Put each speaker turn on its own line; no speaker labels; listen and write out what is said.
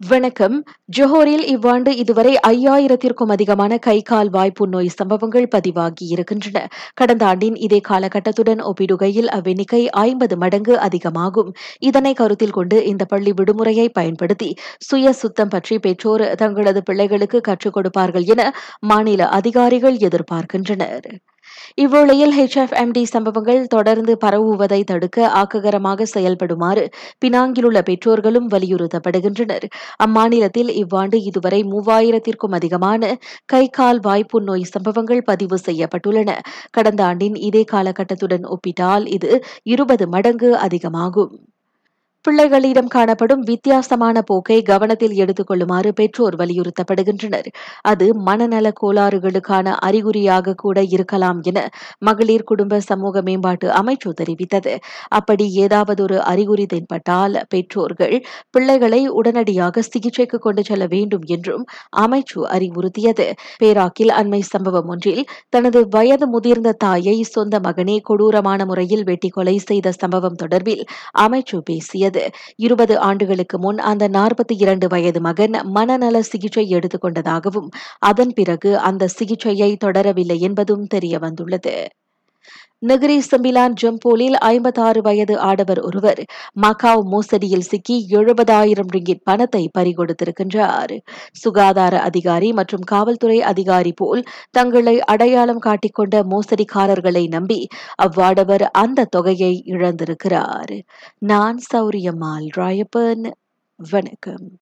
வணக்கம். ஜோஹரில் இவ்வாண்டு இதுவரை ஐயாயிரத்திற்கும் அதிகமான கை கால் வாய்ப்பு நோய் சம்பவங்கள் பதிவாகி இருக்கின்றன. கடந்த ஆண்டின் இதே காலகட்டத்துடன் ஒப்பிடுகையில் அவ்வெண்ணிக்கை ஐம்பது மடங்கு அதிகமாகும். இதனை கருத்தில் கொண்டு இந்த பள்ளி விடுமுறையை பயன்படுத்தி சுய சுத்தம் பற்றி பெற்றோர் தங்களது பிள்ளைகளுக்கு கற்றுக் கொடுப்பார்கள் என மாநில அதிகாரிகள் எதிர்பார்க்கின்றனர். இவ்வேளையில் ஹெச்எஃப்எம்டி சம்பவங்கள் தொடர்ந்து பரவுவதை தடுக்க ஆக்ககரமாக செயல்படுமாறு பினாங்கிலுள்ள பெற்றோர்களும் வலியுறுத்தப்படுகின்றனர். அம்மாநிலத்தில் இவ்வாண்டு இதுவரை மூவாயிரத்திற்கும் அதிகமான கை கால் வாய்ப்பு நோய் சம்பவங்கள் பதிவு செய்யப்பட்டுள்ளன. கடந்த ஆண்டின் இதே காலகட்டத்துடன் ஒப்பிட்டால் இது இருபது மடங்கு அதிகமாகும். பிள்ளைகளிடம் காணப்படும் வித்தியாசமான போக்கை கவனத்தில் எடுத்துக் கொள்ளுமாறு பெற்றோர் வலியுறுத்தப்படுகின்றனர். அது மனநல கோளாறுகளுக்கான அறிகுறியாக கூட இருக்கலாம் என மகளிர் குடும்ப சமூக மேம்பாட்டு அமைச்சு தெரிவித்தது. அப்படி ஏதாவது ஒரு அறிகுறி தென்பட்டால் பெற்றோர்கள் பிள்ளைகளை உடனடியாக சிகிச்சைக்கு கொண்டு செல்ல வேண்டும் என்றும் அமைச்சு அறிவுறுத்தியது. பேராக்கில் அண்மை சம்பவம் ஒன்றில் தனது வயது முதிர்ந்த தாயை சொந்த மகனே கொடூரமான முறையில் வெட்டி கொலை செய்த சம்பவம் தொடர்பில் அமைச்சு பேசியது. இருபது ஆண்டுகளுக்கு முன் அந்த நாற்பத்தி இரண்டு வயது மகன் மனநல சிகிச்சை எடுத்துக்கொண்டதாகவும் அதன் பிறகு அந்த சிகிச்சையை தொடரவில்லை என்பதும் தெரிய வந்துள்ளது. நகரி சம்பிலான் ஜம்போலில் ஐம்பத்தாறு வயது ஆடவர் ஒருவர். மகாவ் மோசடியில் சிக்கி எழுபதாயிரம் ரிங்கிட் பணத்தை பறிகொடுத்திருக்கின்றார். சுகாதார அதிகாரி மற்றும் காவல்துறை அதிகாரி போல் தங்களை அடையாளம் காட்டிக்கொண்ட மோசடிக்காரர்களை நம்பி அவ்வாடவர் அந்த தொகையை இழந்திருக்கிறார். நான் சௌரியம்மாள் ராயப்பன். வணக்கம்.